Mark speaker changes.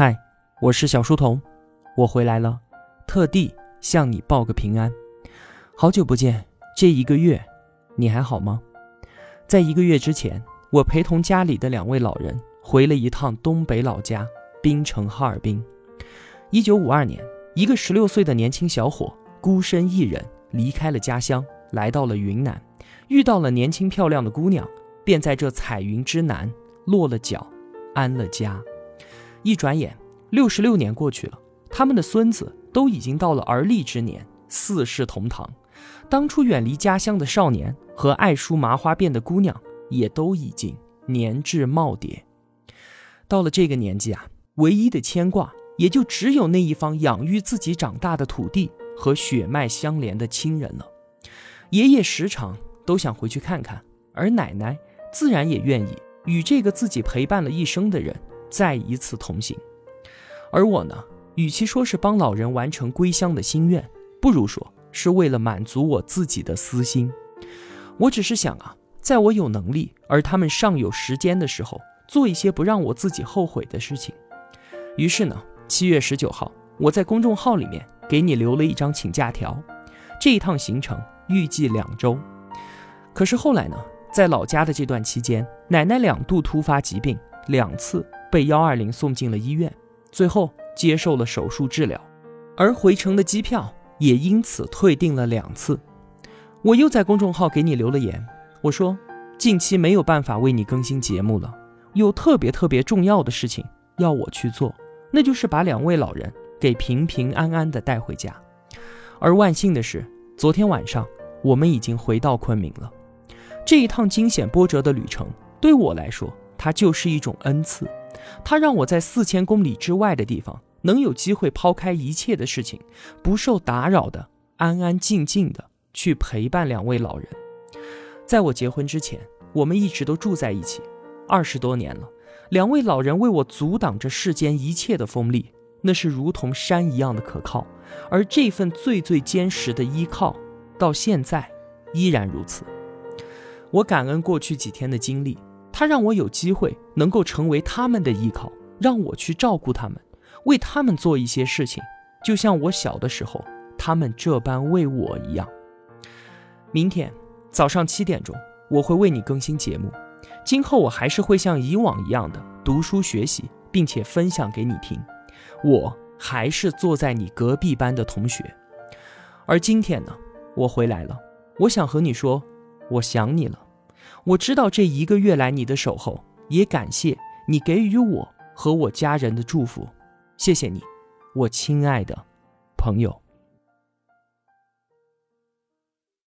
Speaker 1: 嗨，我是小书童，我回来了，特地向你报个平安。好久不见，这一个月你还好吗？在一个月之前，我陪同家里的两位老人回了一趟东北老家滨城哈尔滨。一九五二年，一个十六岁的年轻小伙孤身一人离开了家乡，来到了云南，遇到了年轻漂亮的姑娘，便在这彩云之南落了脚，安了家。一转眼，六十六年过去了，他们的孙子都已经到了而立之年，四世同堂。当初远离家乡的少年和爱梳麻花辫的姑娘，也都已经年至耄耋。到了这个年纪啊，唯一的牵挂也就只有那一方养育自己长大的土地和血脉相连的亲人了。爷爷时常都想回去看看，而奶奶自然也愿意与这个自己陪伴了一生的人。再一次同行，而我呢，与其说是帮老人完成归乡的心愿，不如说是为了满足我自己的私心。我只是想啊，在我有能力而他们尚有时间的时候，做一些不让我自己后悔的事情。于是呢，七月十九号，我在公众号里面给你留了一张请假条，这一趟行程预计两周。可是后来呢，在老家的这段期间，奶奶两度突发疾病，两次。被幺二零送进了医院，最后接受了手术治疗，而回程的机票也因此退订了两次。我又在公众号给你留了言，我说近期没有办法为你更新节目了，有特别特别重要的事情要我去做，那就是把两位老人给平平安安的带回家。而万幸的是，昨天晚上我们已经回到昆明了。这一趟惊险波折的旅程，对我来说，它就是一种恩赐。他让我在四千公里之外的地方，能有机会抛开一切的事情，不受打扰的，安安静静的去陪伴两位老人。在我结婚之前，我们一直都住在一起，二十多年了。两位老人为我阻挡着世间一切的锋利，那是如同山一样的可靠。而这份最最坚实的依靠，到现在依然如此。我感恩过去几天的经历。他让我有机会能够成为他们的依靠，让我去照顾他们，为他们做一些事情，就像我小的时候他们这般为我一样。明天早上七点钟，我会为你更新节目。今后我还是会像以往一样的读书学习，并且分享给你听。我还是坐在你隔壁班的同学。而今天呢，我回来了，我想和你说，我想你了。我知道这一个月来你的守候，也感谢你给予我和我家人的祝福，谢谢你，我亲爱的朋友。